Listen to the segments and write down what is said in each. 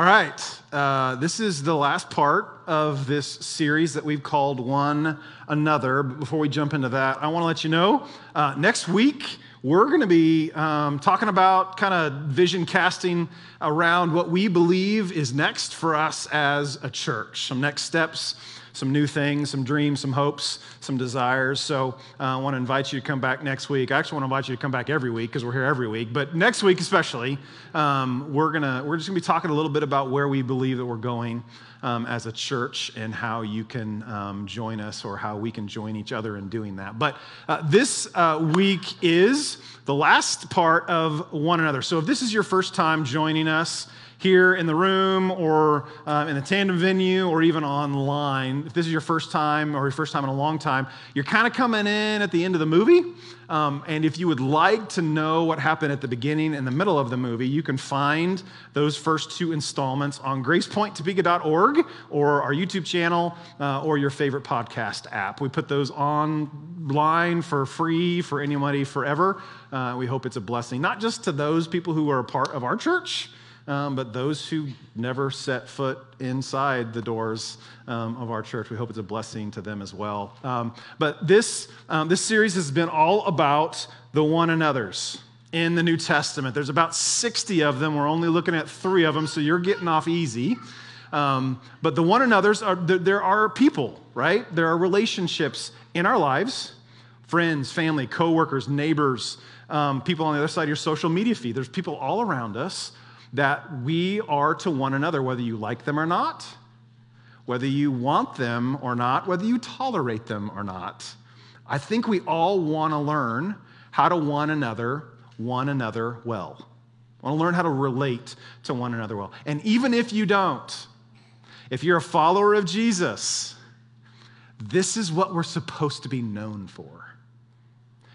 All right, uh, this is the last part of this series that we've called One Another. But before we jump into that, I want to let you know uh, next week we're going to be um, talking about kind of vision casting around what we believe is next for us as a church, some next steps some new things, some dreams, some hopes, some desires. So uh, I want to invite you to come back next week. I actually want to invite you to come back every week because we're here every week. But next week, especially, um, we're gonna we're just gonna be talking a little bit about where we believe that we're going um, as a church and how you can um, join us or how we can join each other in doing that. But uh, this uh, week is the last part of one another. So if this is your first time joining us here in the room or uh, in the tandem venue or even online, if this is your first time or your first time in a long time, you're kind of coming in at the end of the movie. Um, and if you would like to know what happened at the beginning and the middle of the movie, you can find those first two installments on gracepointtopeka.org or our YouTube channel uh, or your favorite podcast app. We put those online for free for anybody forever. Uh, we hope it's a blessing, not just to those people who are a part of our church um, but those who never set foot inside the doors um, of our church. We hope it's a blessing to them as well. Um, but this, um, this series has been all about the one another's in the New Testament. There's about 60 of them. We're only looking at three of them, so you're getting off easy. Um, but the one another's are there, there are people, right? There are relationships in our lives friends, family, coworkers, neighbors, um, people on the other side of your social media feed. There's people all around us that we are to one another, whether you like them or not, whether you want them or not, whether you tolerate them or not. I think we all want to learn how to one another, one another well. Want to learn how to relate to one another well. And even if you don't, if you're a follower of Jesus, this is what we're supposed to be known for.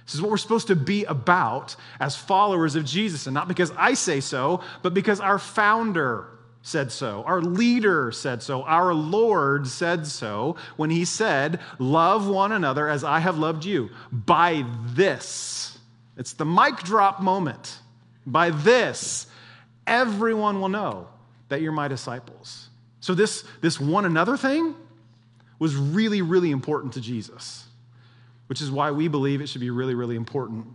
This is what we're supposed to be about as followers of Jesus. And not because I say so, but because our founder said so, our leader said so, our Lord said so when he said, Love one another as I have loved you. By this, it's the mic drop moment. By this, everyone will know that you're my disciples. So, this, this one another thing was really, really important to Jesus which is why we believe it should be really, really important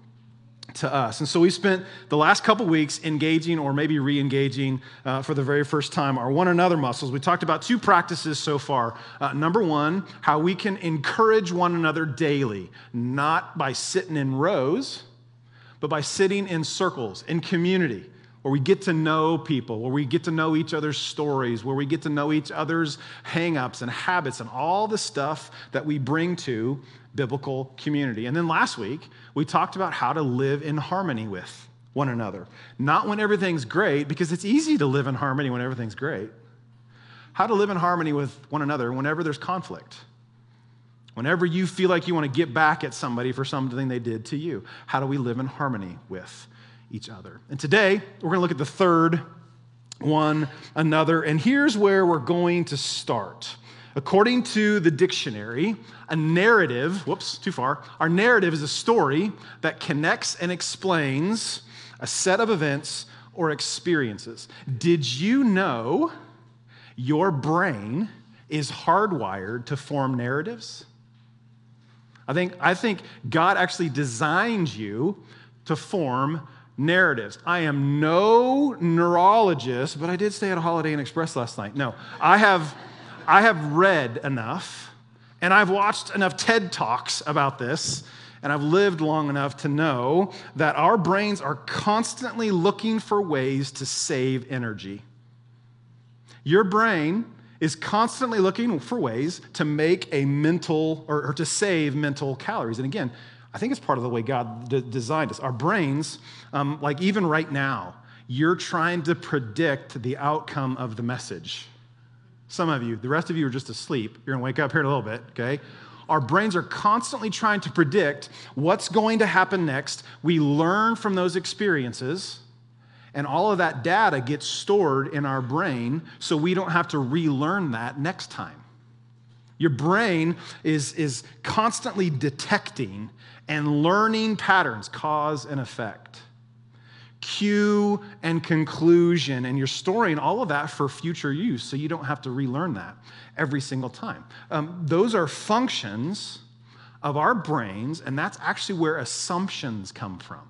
to us. And so we spent the last couple weeks engaging or maybe re engaging uh, for the very first time our one another muscles. We talked about two practices so far. Uh, number one, how we can encourage one another daily, not by sitting in rows, but by sitting in circles, in community where we get to know people, where we get to know each other's stories, where we get to know each other's hangups and habits and all the stuff that we bring to biblical community. And then last week, we talked about how to live in harmony with one another. Not when everything's great, because it's easy to live in harmony when everything's great. How to live in harmony with one another whenever there's conflict. Whenever you feel like you want to get back at somebody for something they did to you. How do we live in harmony with each other. And today, we're going to look at the third one another. And here's where we're going to start. According to the dictionary, a narrative, whoops, too far. Our narrative is a story that connects and explains a set of events or experiences. Did you know your brain is hardwired to form narratives? I think, I think God actually designed you to form narratives. I am no neurologist, but I did stay at a Holiday Inn Express last night. No, I have, I have read enough and I've watched enough TED Talks about this, and I've lived long enough to know that our brains are constantly looking for ways to save energy. Your brain is constantly looking for ways to make a mental or, or to save mental calories. And again, I think it's part of the way God d- designed us. Our brains, um, like even right now, you're trying to predict the outcome of the message. Some of you, the rest of you are just asleep. You're gonna wake up here in a little bit, okay? Our brains are constantly trying to predict what's going to happen next. We learn from those experiences, and all of that data gets stored in our brain so we don't have to relearn that next time. Your brain is, is constantly detecting and learning patterns, cause and effect. Cue and conclusion, and you're storing all of that for future use so you don't have to relearn that every single time. Um, those are functions of our brains, and that's actually where assumptions come from,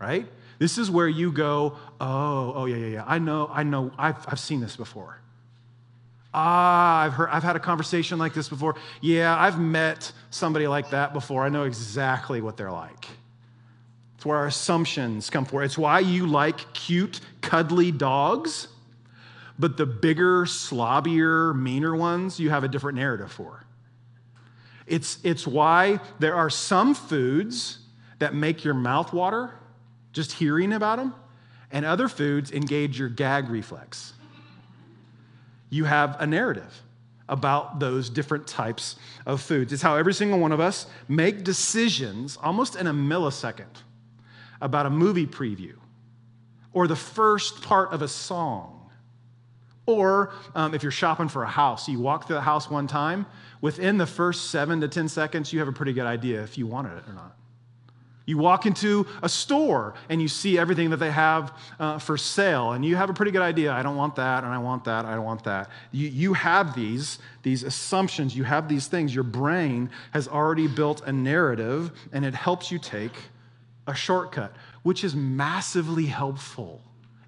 right? This is where you go, oh, oh, yeah, yeah, yeah. I know, I know, I've, I've seen this before. Ah, I've heard, I've had a conversation like this before. Yeah, I've met somebody like that before. I know exactly what they're like. It's where our assumptions come for. It's why you like cute, cuddly dogs, but the bigger, slobbier, meaner ones, you have a different narrative for. It's, it's why there are some foods that make your mouth water just hearing about them, and other foods engage your gag reflex. You have a narrative about those different types of foods. It's how every single one of us make decisions almost in a millisecond about a movie preview or the first part of a song. Or um, if you're shopping for a house, you walk through the house one time, within the first seven to 10 seconds, you have a pretty good idea if you wanted it or not. You walk into a store and you see everything that they have uh, for sale, and you have a pretty good idea. I don't want that, and I want that, I don't want that. You, you have these, these assumptions, you have these things. Your brain has already built a narrative, and it helps you take a shortcut, which is massively helpful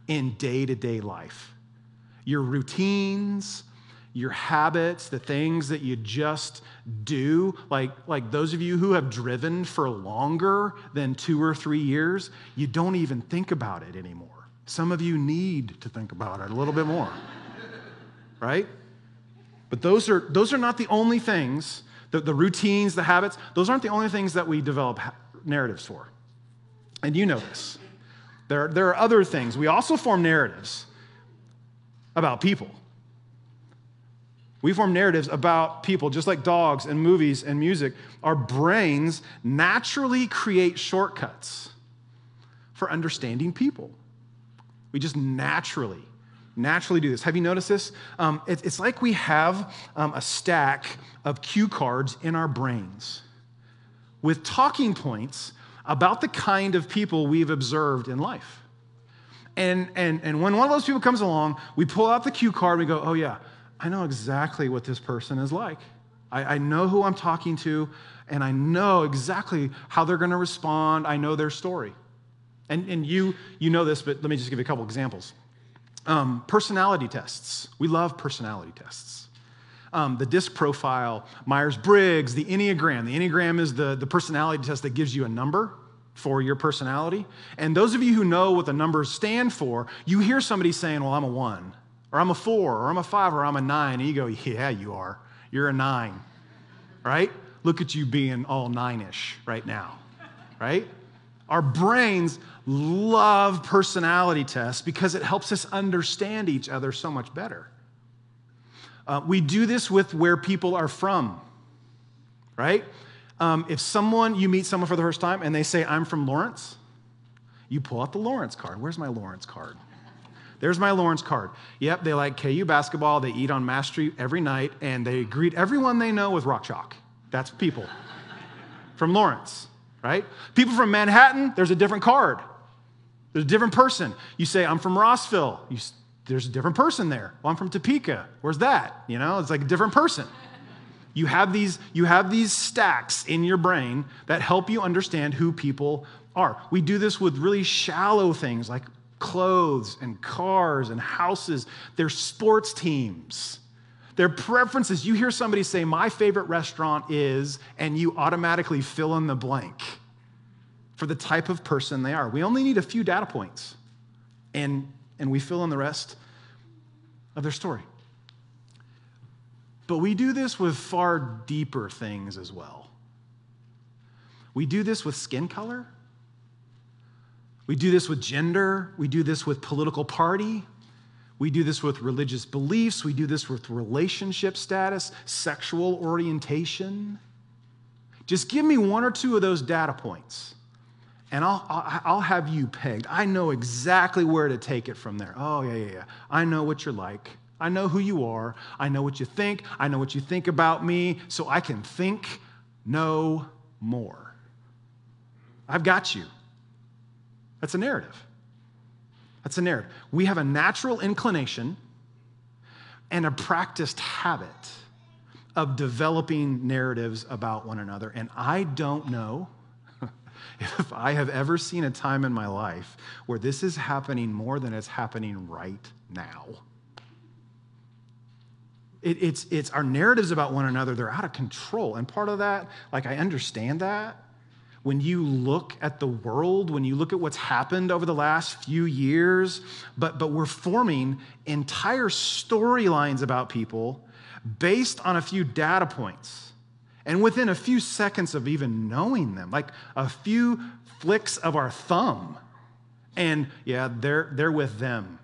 in day to day life. Your routines, your habits, the things that you just do, like, like those of you who have driven for longer than two or three years, you don't even think about it anymore. Some of you need to think about it a little bit more, right? But those are, those are not the only things, the, the routines, the habits, those aren't the only things that we develop narratives for. And you know this. There, there are other things. We also form narratives about people. We form narratives about people, just like dogs and movies and music. Our brains naturally create shortcuts for understanding people. We just naturally, naturally do this. Have you noticed this? Um, it, it's like we have um, a stack of cue cards in our brains with talking points about the kind of people we've observed in life. And, and, and when one of those people comes along, we pull out the cue card, we go, oh, yeah, I know exactly what this person is like. I, I know who I'm talking to, and I know exactly how they're going to respond. I know their story. And, and you, you know this, but let me just give you a couple examples. Um, personality tests. We love personality tests. Um, the DISC profile, Myers Briggs, the Enneagram. The Enneagram is the, the personality test that gives you a number for your personality. And those of you who know what the numbers stand for, you hear somebody saying, Well, I'm a one or I'm a four, or I'm a five, or I'm a nine. And you go, yeah, you are. You're a nine, right? Look at you being all nine ish right now, right? Our brains love personality tests because it helps us understand each other so much better. Uh, we do this with where people are from, right? Um, if someone, you meet someone for the first time and they say, I'm from Lawrence, you pull out the Lawrence card. Where's my Lawrence card? There's my Lawrence card. Yep, they like KU basketball. They eat on Mass Street every night, and they greet everyone they know with rock chalk. That's people from Lawrence, right? People from Manhattan, there's a different card. There's a different person. You say, I'm from Rossville. You, there's a different person there. Well, I'm from Topeka. Where's that? You know, it's like a different person. You have these, you have these stacks in your brain that help you understand who people are. We do this with really shallow things like clothes and cars and houses, their sports teams, their preferences. You hear somebody say, My favorite restaurant is, and you automatically fill in the blank for the type of person they are. We only need a few data points, and, and we fill in the rest of their story. But we do this with far deeper things as well. We do this with skin color. We do this with gender, we do this with political party, we do this with religious beliefs, we do this with relationship status, sexual orientation. Just give me one or two of those data points, and I'll, I'll have you pegged. I know exactly where to take it from there. Oh, yeah, yeah, yeah. I know what you're like. I know who you are. I know what you think. I know what you think about me, so I can think no more. I've got you. That's a narrative. That's a narrative. We have a natural inclination and a practiced habit of developing narratives about one another. And I don't know if I have ever seen a time in my life where this is happening more than it's happening right now. It, it's, it's our narratives about one another, they're out of control. And part of that, like, I understand that. When you look at the world, when you look at what's happened over the last few years, but, but we're forming entire storylines about people based on a few data points. And within a few seconds of even knowing them, like a few flicks of our thumb, and yeah, they're, they're with them.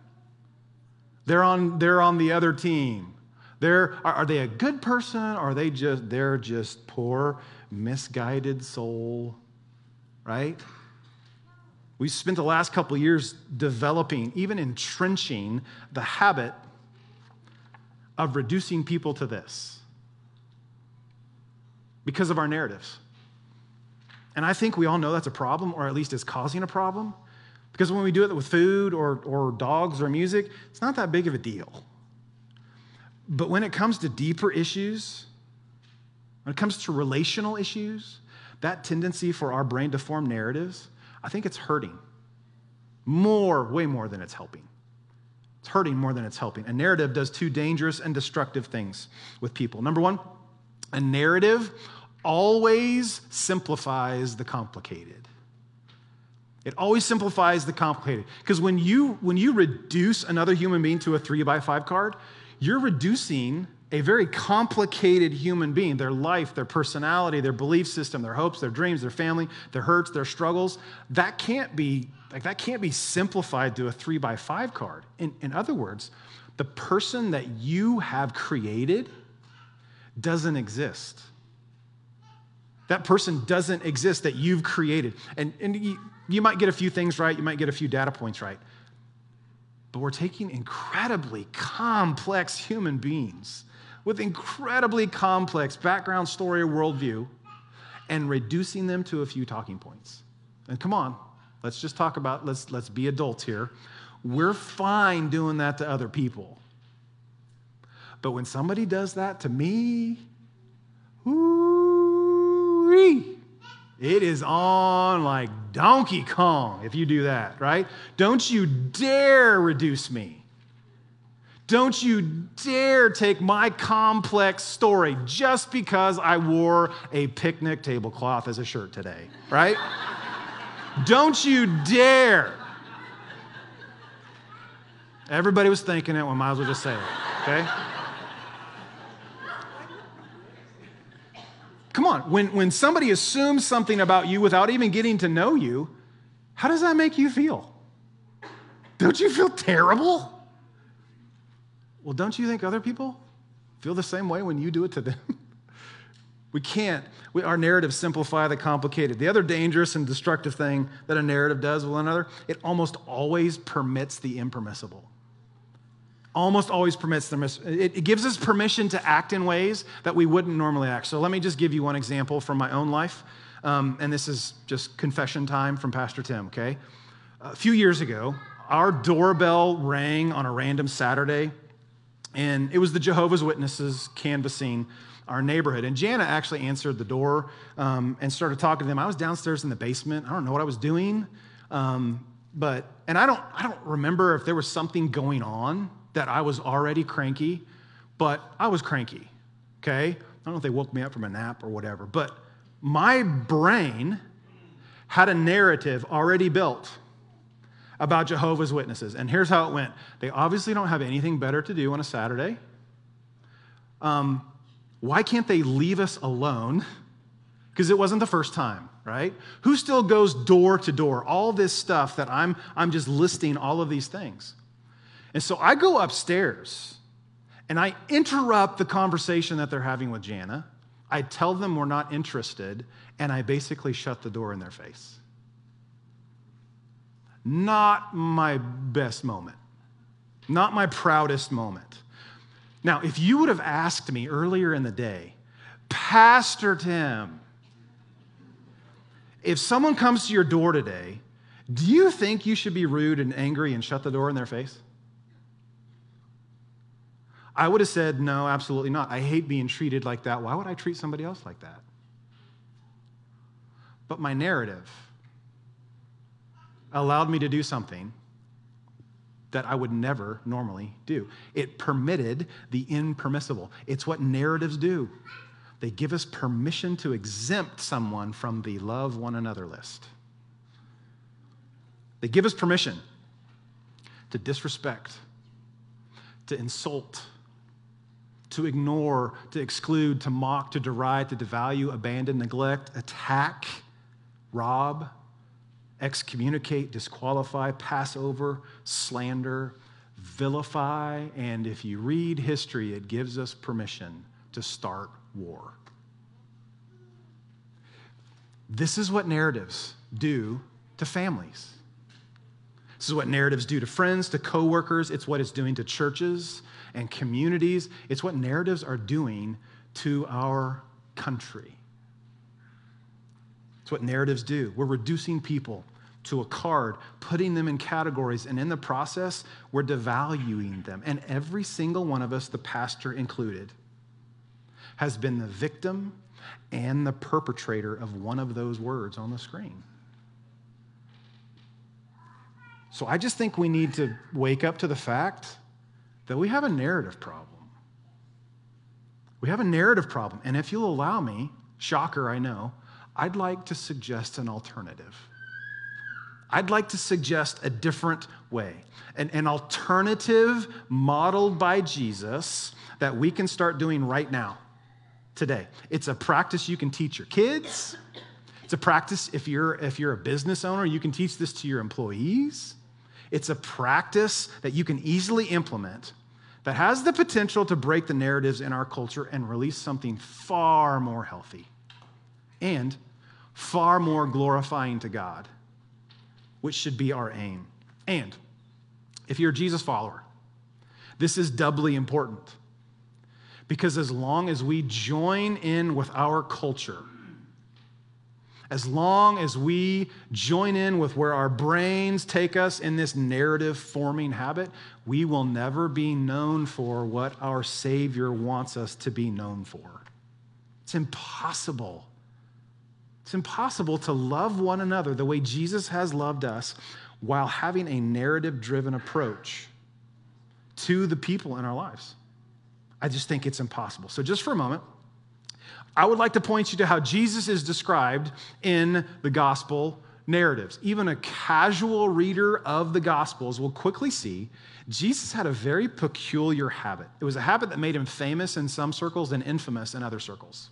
They're on, they're on the other team. They're, are, are they a good person or are they just, they're just poor, misguided soul, right? We spent the last couple years developing, even entrenching the habit of reducing people to this because of our narratives. And I think we all know that's a problem, or at least it's causing a problem. Because when we do it with food or, or dogs or music, it's not that big of a deal. But when it comes to deeper issues, when it comes to relational issues, that tendency for our brain to form narratives, I think it's hurting more, way more than it's helping. It's hurting more than it's helping. A narrative does two dangerous and destructive things with people. Number one, a narrative always simplifies the complicated. It always simplifies the complicated. Because when you, when you reduce another human being to a three by five card, you're reducing a very complicated human being their life, their personality, their belief system, their hopes, their dreams, their family, their hurts, their struggles. That can't be like that can't be simplified to a three by five card. In, in other words, the person that you have created doesn't exist. That person doesn't exist that you've created. And, and you, you might get a few things right, you might get a few data points right. But we're taking incredibly complex human beings with incredibly complex background story or worldview and reducing them to a few talking points. And come on, let's just talk about, let's, let's be adults here. We're fine doing that to other people. But when somebody does that to me, ooh, it is on like Donkey Kong if you do that, right? Don't you dare reduce me. Don't you dare take my complex story just because I wore a picnic tablecloth as a shirt today, right? Don't you dare. Everybody was thinking it, we might as well just say it, okay? Come on, when, when somebody assumes something about you without even getting to know you, how does that make you feel? Don't you feel terrible? Well, don't you think other people feel the same way when you do it to them? we can't, we, our narratives simplify the complicated. The other dangerous and destructive thing that a narrative does with another, it almost always permits the impermissible almost always permits them. It, gives us permission to act in ways that we wouldn't normally act. So let me just give you one example from my own life. Um, and this is just confession time from Pastor Tim, okay? A few years ago, our doorbell rang on a random Saturday, and it was the Jehovah's Witnesses canvassing our neighborhood. And Jana actually answered the door um, and started talking to them. I was downstairs in the basement. I don't know what I was doing, um, but and I don't I don't remember if there was something going on that I was already cranky, but I was cranky, okay? I don't know if they woke me up from a nap or whatever, but my brain had a narrative already built about Jehovah's Witnesses. And here's how it went they obviously don't have anything better to do on a Saturday. Um, why can't they leave us alone? Because it wasn't the first time, right? Who still goes door to door? All this stuff that I'm, I'm just listing all of these things. And so I go upstairs and I interrupt the conversation that they're having with Jana. I tell them we're not interested, and I basically shut the door in their face. Not my best moment, not my proudest moment. Now, if you would have asked me earlier in the day, Pastor Tim, if someone comes to your door today Do you think you should be rude and angry and shut the door in their face? I would have said, no, absolutely not. I hate being treated like that. Why would I treat somebody else like that? But my narrative allowed me to do something that I would never normally do. It permitted the impermissible. It's what narratives do. They give us permission to exempt someone from the love one another list. They give us permission to disrespect, to insult, to ignore, to exclude, to mock, to deride, to devalue, abandon, neglect, attack, rob, excommunicate, disqualify, pass over, slander, vilify, and if you read history, it gives us permission to start war. This is what narratives do to families. This is what narratives do to friends, to coworkers. It's what it's doing to churches and communities. It's what narratives are doing to our country. It's what narratives do. We're reducing people to a card, putting them in categories, and in the process, we're devaluing them. And every single one of us, the pastor included, has been the victim and the perpetrator of one of those words on the screen. So I just think we need to wake up to the fact that we have a narrative problem. We have a narrative problem. And if you'll allow me, shocker, I know, I'd like to suggest an alternative. I'd like to suggest a different way, an, an alternative modeled by Jesus that we can start doing right now, today. It's a practice you can teach your kids. It's a practice if you're, if you're a business owner, you can teach this to your employees. It's a practice that you can easily implement that has the potential to break the narratives in our culture and release something far more healthy and far more glorifying to God which should be our aim. And if you're a Jesus follower, this is doubly important because as long as we join in with our culture, as long as we join in with where our brains take us in this narrative forming habit, we will never be known for what our Savior wants us to be known for. It's impossible it's impossible to love one another the way Jesus has loved us while having a narrative driven approach to the people in our lives. I just think it's impossible. So, just for a moment, I would like to point you to how Jesus is described in the gospel narratives. Even a casual reader of the gospels will quickly see Jesus had a very peculiar habit. It was a habit that made him famous in some circles and infamous in other circles.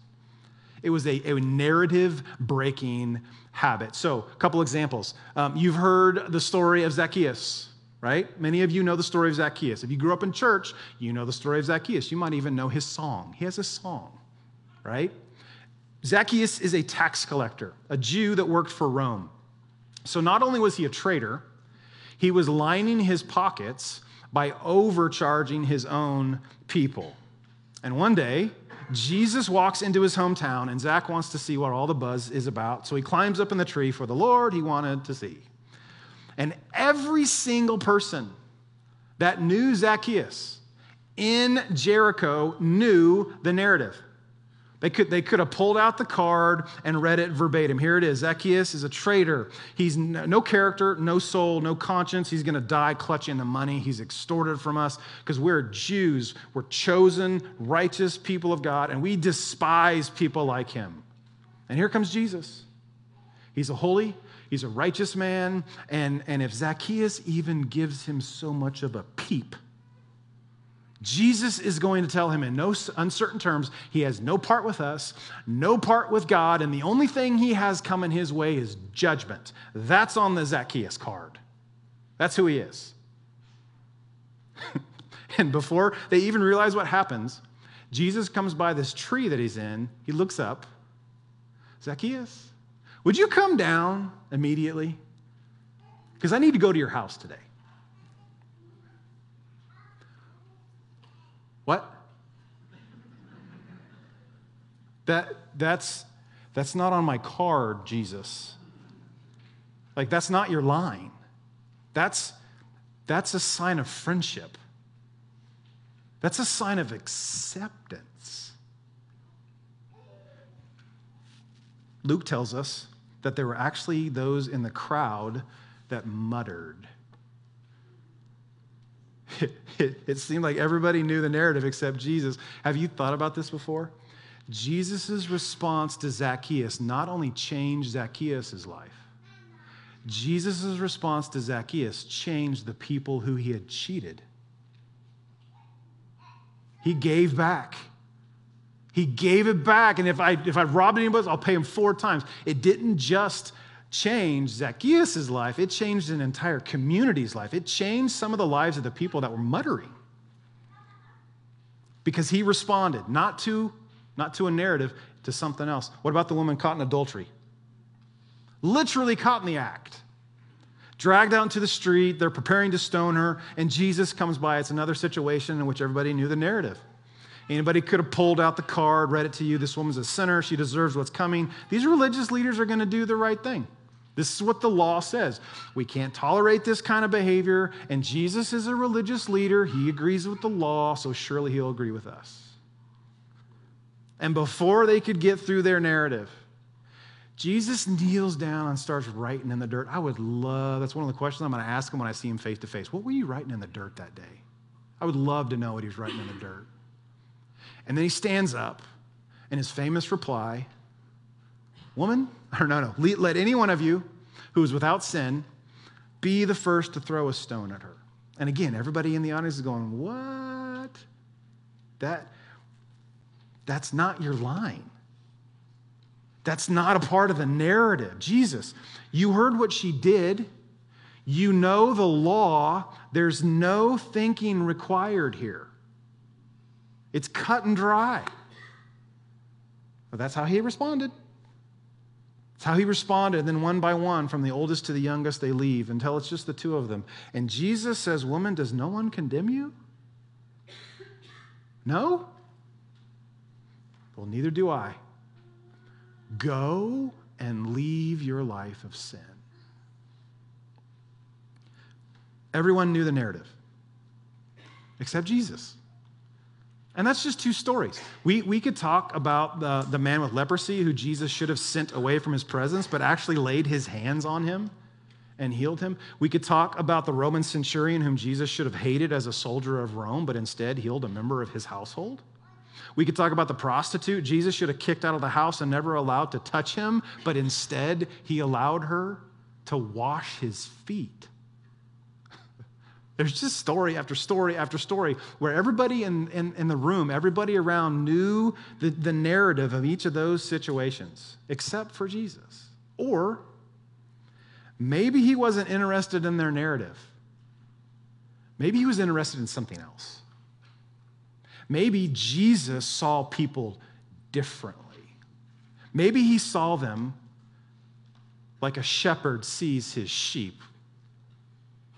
It was a, a narrative breaking habit. So, a couple examples. Um, you've heard the story of Zacchaeus, right? Many of you know the story of Zacchaeus. If you grew up in church, you know the story of Zacchaeus. You might even know his song. He has a song, right? Zacchaeus is a tax collector, a Jew that worked for Rome. So, not only was he a traitor, he was lining his pockets by overcharging his own people. And one day, Jesus walks into his hometown, and Zach wants to see what all the buzz is about. So he climbs up in the tree for the Lord he wanted to see. And every single person that knew Zacchaeus in Jericho knew the narrative. They could, they could have pulled out the card and read it verbatim. Here it is Zacchaeus is a traitor. He's no, character, no soul, no conscience. He's going to die clutching the money he's extorted from us because we're Jews. We're chosen, righteous people of God, and we despise people like him. And here comes Jesus. He's a holy, he's a righteous man. And, and if Zacchaeus even gives him so much of a peep, Jesus is going to tell him in no uncertain terms he has no part with us, no part with God, and the only thing he has coming his way is judgment. That's on the Zacchaeus card. That's who he is. and before they even realize what happens, Jesus comes by this tree that he's in. He looks up. Zacchaeus, would you come down immediately? Because I need to go to your house today. What? That, that's, that's not on my card, Jesus. Like, that's not your line. That's, that's a sign of friendship. That's a sign of acceptance. Luke tells us that there were actually those in the crowd that muttered. It, it, it, seemed like everybody knew the narrative except Jesus. Have you thought about this before? Jesus' response to Zacchaeus not only changed Zacchaeus' life, Jesus' response to Zacchaeus changed the people who he had cheated. He gave back. He gave it back. And if I if I robbed anybody, I'll pay him four times. It didn't just change Zacchaeus' life, it changed an entire community's life. It changed some of the lives of the people that were muttering. Because he responded, not to, not to a narrative, to something else. What about the woman caught in adultery? Literally caught in the act. Dragged out into the street, they're preparing to stone her, and Jesus comes by. It's another situation in which everybody knew the narrative. Anybody could have pulled out the card, read it to you. This woman's a sinner. She deserves what's coming. These religious leaders are going to do the right thing. This is what the law says. We can't tolerate this kind of behavior. And Jesus is a religious leader. He agrees with the law, so surely he'll agree with us. And before they could get through their narrative, Jesus kneels down and starts writing in the dirt. I would love, that's one of the questions I'm going to ask him when I see him face to face. What were you writing in the dirt that day? I would love to know what he was writing in the dirt. And then he stands up, and his famous reply Woman, or no, no, let any one of you who is without sin be the first to throw a stone at her. And again, everybody in the audience is going, What? That, that's not your line. That's not a part of the narrative. Jesus, you heard what she did. You know the law. There's no thinking required here. It's cut and dry. But that's how he responded. That's how he responded. And then one by one, from the oldest to the youngest, they leave until it's just the two of them. And Jesus says, Woman, does no one condemn you? No? Well, neither do I. Go and leave your life of sin. Everyone knew the narrative, except Jesus. And that's just two stories. We, we could talk about the, the man with leprosy who Jesus should have sent away from his presence, but actually laid his hands on him and healed him. We could talk about the Roman centurion whom Jesus should have hated as a soldier of Rome, but instead healed a member of his household. We could talk about the prostitute Jesus should have kicked out of the house and never allowed to touch him, but instead he allowed her to wash his feet. There's just story after story after story where everybody in, in, in, the room, everybody around knew the, the narrative of each of those situations, except for Jesus. Or maybe he wasn't interested in their narrative. Maybe he was interested in something else. Maybe Jesus saw people differently. Maybe he saw them like a shepherd sees his sheep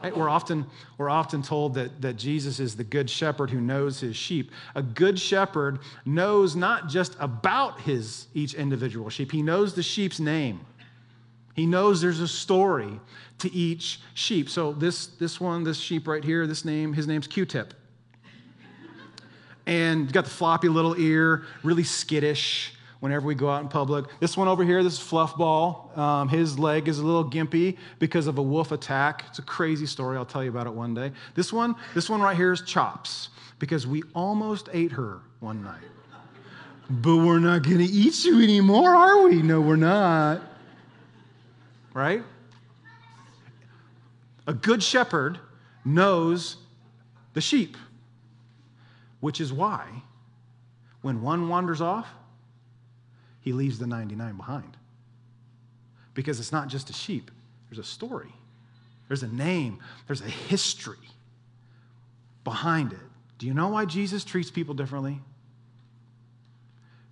Right? We're, often, we're often told that, that Jesus is the good shepherd who knows his sheep. A good shepherd knows not just about his each individual sheep, he knows the sheep's name. He knows there's a story to each sheep. So this, this one, this sheep right here, this name, his name's Q-tip. And got the floppy little ear, really skittish whenever we go out in public. This one over here, this fluff ball, um, his leg is a little gimpy because of a wolf attack. It's a crazy story. I'll tell you about it one day. This one, this one right here is Chops because we almost ate her one night. But we're not going to eat you anymore, are we? No, we're not. Right? A good shepherd knows the sheep, which is why when one wanders off, he leaves the 99 behind. Because it's not just a sheep, there's a story, there's a name, there's a history behind it. Do you know why Jesus treats people differently?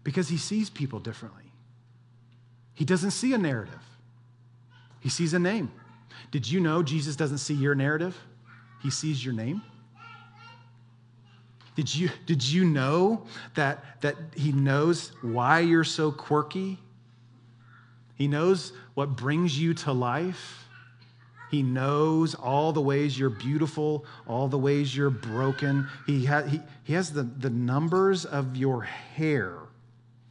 Because he sees people differently. He doesn't see a narrative, he sees a name. Did you know Jesus doesn't see your narrative? He sees your name. Did you, did you know that, that He knows why you're so quirky? He knows what brings you to life. He knows all the ways you're beautiful, all the ways you're broken. He, ha- he, he has the, the numbers of your hair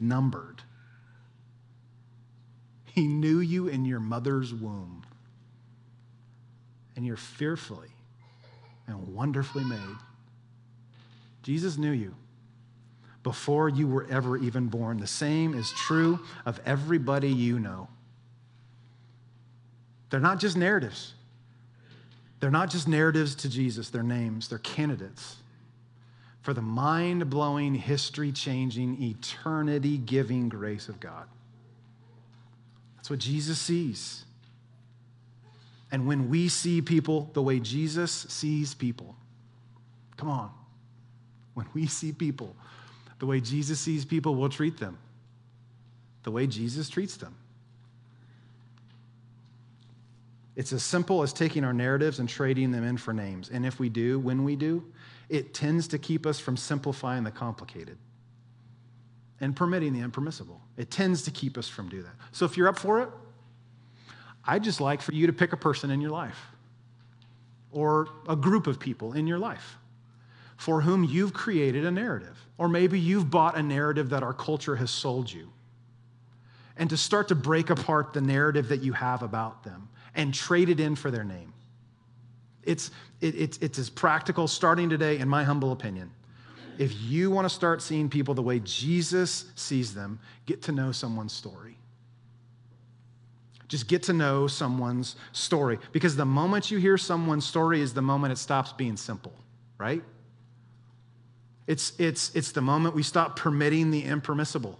numbered. He knew you in your mother's womb. And you're fearfully and wonderfully made. Jesus knew you before you were ever even born. The same is true of everybody you know. They're not just narratives. They're not just narratives to Jesus, they're names, they're candidates for the mind blowing, history changing, eternity giving grace of God. That's what Jesus sees. And when we see people the way Jesus sees people, come on, when we see people the way Jesus sees people, we'll treat them the way Jesus treats them. It's as simple as taking our narratives and trading them in for names. And if we do, when we do, it tends to keep us from simplifying the complicated and permitting the impermissible. It tends to keep us from do that. So if you're up for it, I'd just like for you to pick a person in your life or a group of people in your life for whom you've created a narrative. Or maybe you've bought a narrative that our culture has sold you. And to start to break apart the narrative that you have about them and trade it in for their name. It's, it, it's, it's as practical starting today, in my humble opinion. If you want to start seeing people the way Jesus sees them, get to know someone's story. Just get to know someone's story. Because the moment you hear someone's story is the moment it stops being simple, right? It's, it's, it's the moment we stop permitting the impermissible.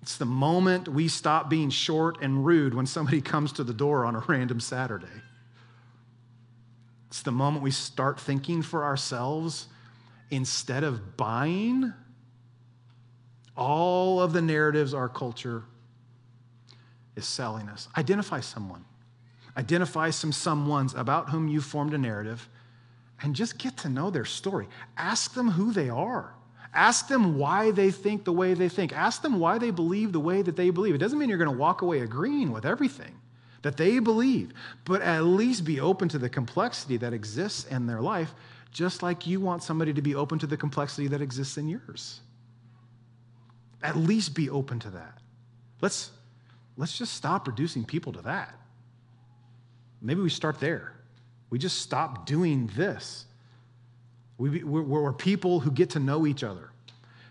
It's the moment we stop being short and rude when somebody comes to the door on a random Saturday. It's the moment we start thinking for ourselves instead of buying all of the narratives our culture is selling us. Identify someone. Identify some someones about whom you formed a narrative and just get to know their story. Ask them who they are. Ask them why they think the way they think. Ask them why they believe the way that they believe. It doesn't mean you're going to walk away agreeing with everything that they believe, but at least be open to the complexity that exists in their life, just like you want somebody to be open to the complexity that exists in yours. At least be open to that. Let's, let's just stop reducing people to that. Maybe we start there. We just stop doing this. We, we're, we're people who get to know each other,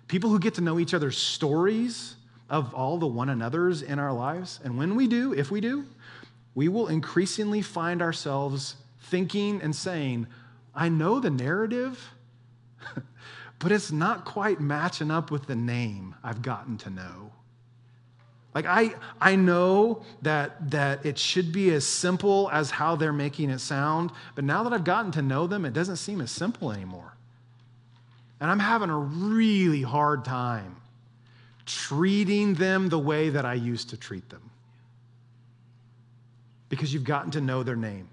people who get to know each other's stories of all the one another's in our lives. And when we do, if we do, we will increasingly find ourselves thinking and saying, I know the narrative, but it's not quite matching up with the name I've gotten to know. Like I, I know that, that it should be as simple as how they're making it sound, but now that I've gotten to know them, it doesn't seem as simple anymore. And I'm having a really hard time treating them the way that I used to treat them. Because you've gotten to know their name.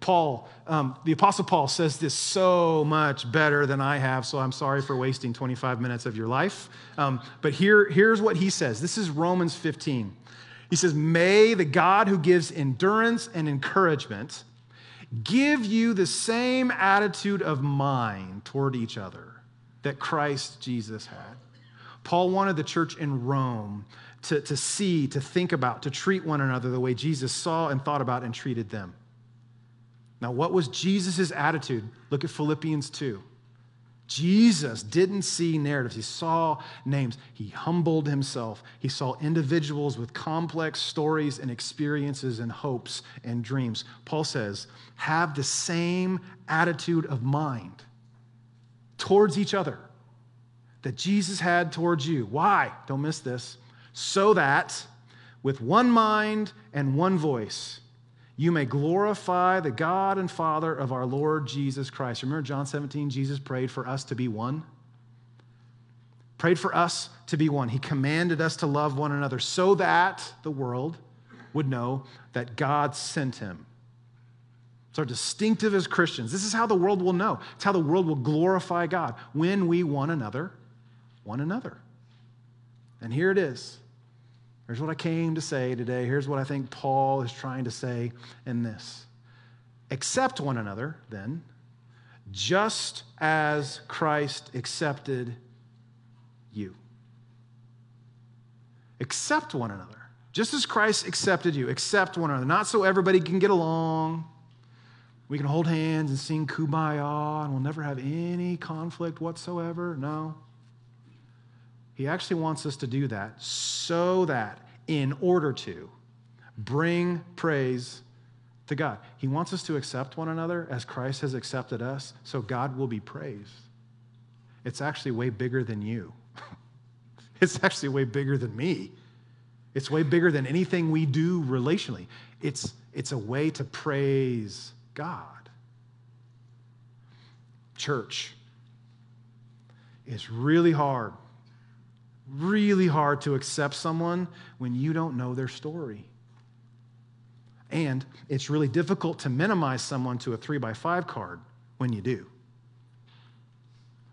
Paul, um, the Apostle Paul says this so much better than I have, so I'm sorry for wasting 25 minutes of your life. Um, but here, here's what he says this is Romans 15. He says, May the God who gives endurance and encouragement give you the same attitude of mind toward each other that Christ Jesus had. Paul wanted the church in Rome to, to see, to think about, to treat one another the way Jesus saw and thought about and treated them. Now, what was Jesus' attitude? Look at Philippians 2. Jesus didn't see narratives, he saw names. He humbled himself. He saw individuals with complex stories and experiences and hopes and dreams. Paul says, have the same attitude of mind towards each other that Jesus had towards you. Why? Don't miss this. So that with one mind and one voice, you may glorify the God and Father of our Lord Jesus Christ. Remember John 17, Jesus prayed for us to be one? Prayed for us to be one. He commanded us to love one another so that the world would know that God sent him. It's our distinctive as Christians. This is how the world will know. It's how the world will glorify God when we one another, one another. And here it is Here's what I came to say today. Here's what I think Paul is trying to say in this. Accept one another, then, just as Christ accepted you. Accept one another. Just as Christ accepted you, accept one another. Not so everybody can get along. We can hold hands and sing kumbaya and we'll never have any conflict whatsoever. No. He actually wants us to do that so that, in order to bring praise to God, He wants us to accept one another as Christ has accepted us, so God will be praised. It's actually way bigger than you, it's actually way bigger than me. It's way bigger than anything we do relationally. It's, it's a way to praise God. Church, it's really hard really hard to accept someone when you don't know their story. And it's really difficult to minimize someone to a three by five card when you do.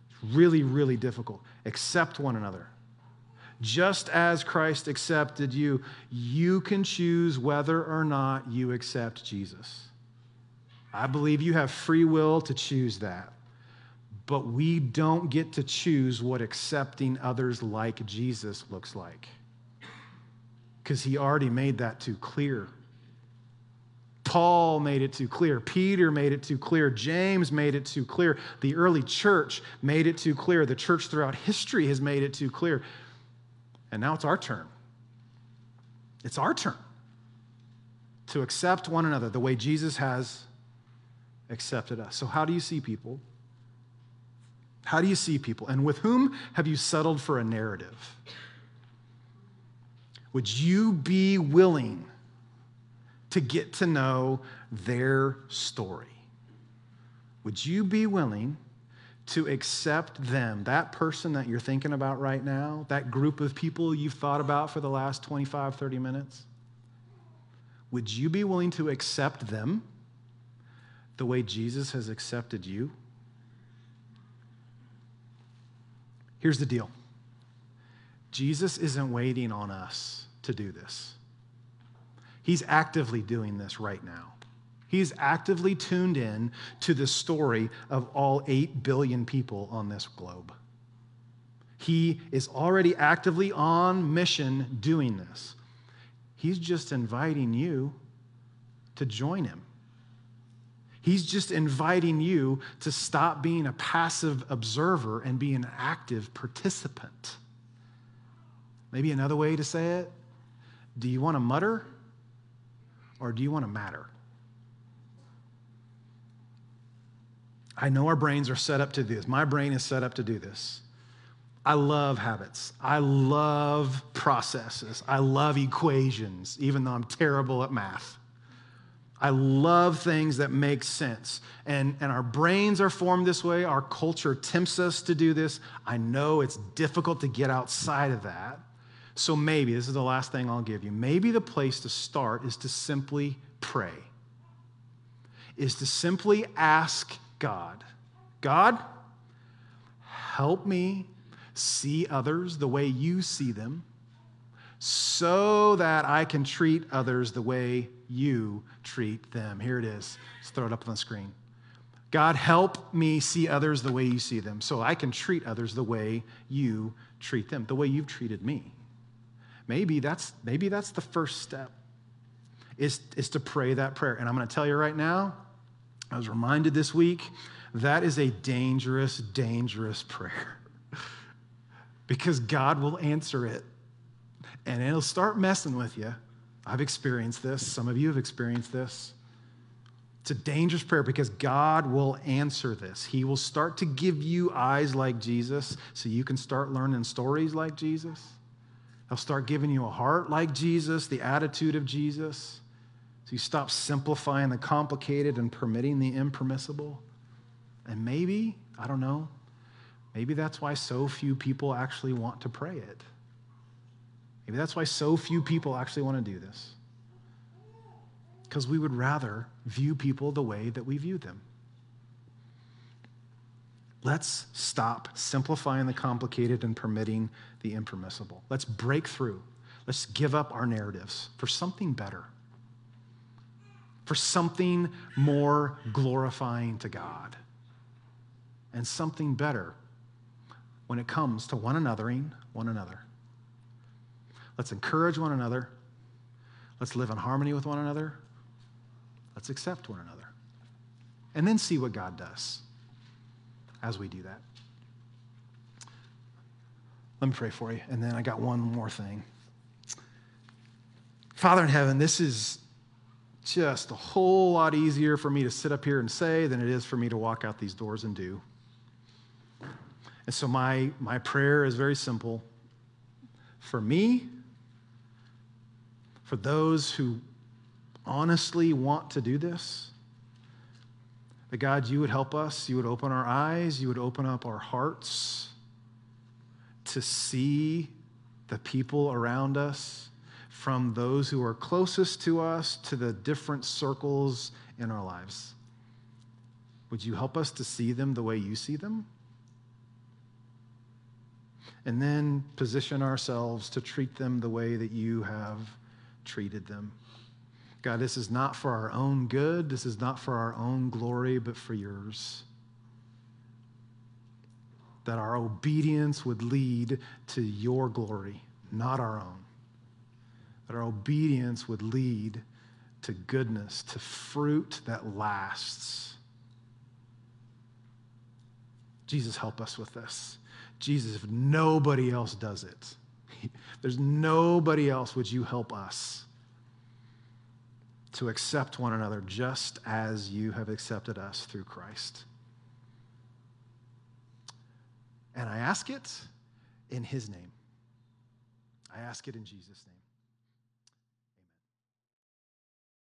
It's really, really difficult. Accept one another. Just as Christ accepted you, you can choose whether or not you accept Jesus. I believe you have free will to choose that but we don't get to choose what accepting others like Jesus looks like. Because he already made that too clear. Paul made it too clear. Peter made it too clear. James made it too clear. The early church made it too clear. The church throughout history has made it too clear. And now it's our turn. It's our turn to accept one another the way Jesus has accepted us. So, how do you see people? How do you see people? And with whom have you settled for a narrative? Would you be willing to get to know their story? Would you be willing to accept them, that person that you're thinking about right now, that group of people you've thought about for the last 25, 30 minutes? Would you be willing to accept them the way Jesus has accepted you? Here's the deal Jesus isn't waiting on us to do this, He's actively doing this right now. He's actively tuned in to the story of all 8 billion people on this globe. He is already actively on mission doing this. He's just inviting you to join him. He's just inviting you to stop being a passive observer and be an active participant. Maybe another way to say it do you want to mutter or do you want to matter? I know our brains are set up to do this. My brain is set up to do this. I love habits. I love processes. I love equations, even though I'm terrible at math. I love things that make sense. And, and our brains are formed this way. Our culture tempts us to do this. I know it's difficult to get outside of that. So maybe, this is the last thing I'll give you. Maybe the place to start is to simply pray, is to simply ask God, God, help me see others the way you see them so that I can treat others the way you treat them. Here it is. Let's throw it up on the screen. God, help me see others the way you see them so I can treat others the way you treat them, the way you've treated me. Maybe that's, maybe that's the first step is, is to pray that prayer. And I'm going to tell you right now, I was reminded this week, that is a dangerous, dangerous prayer because God will answer it and it'll start messing with you I've experienced this. Some of you have experienced this. It's a dangerous prayer because God will answer this. He will start to give you eyes like Jesus so you can start learning stories like Jesus. He'll start giving you a heart like Jesus, the attitude of Jesus. So you stop simplifying the complicated and permitting the impermissible. And maybe, I don't know, maybe that's why so few people actually want to pray it. Maybe that's why so few people actually want to do this. Because we would rather view people the way that we view them. Let's stop simplifying the complicated and permitting the impermissible. Let's break through. Let's give up our narratives for something better, for something more glorifying to God, and something better when it comes to one anothering one another. Let's encourage one another. Let's live in harmony with one another. Let's accept one another. And then see what God does as we do that. Let me pray for you. And then I got one more thing. Father in heaven, this is just a whole lot easier for me to sit up here and say than it is for me to walk out these doors and do. And so my, my prayer is very simple. For me, for those who honestly want to do this, that God, you would help us, you would open our eyes, you would open up our hearts to see the people around us, from those who are closest to us to the different circles in our lives. Would you help us to see them the way you see them? And then position ourselves to treat them the way that you have treated them. God, this is not for our own good, this is not for our own glory, but for yours. That our obedience would lead to your glory, not our own. That our obedience would lead to goodness, to fruit that lasts. Jesus, help us with this. Jesus, if nobody else does it, there's nobody else, would you help us to accept one another just as you have accepted us through Christ? And I ask it in his name. I ask it in Jesus' name.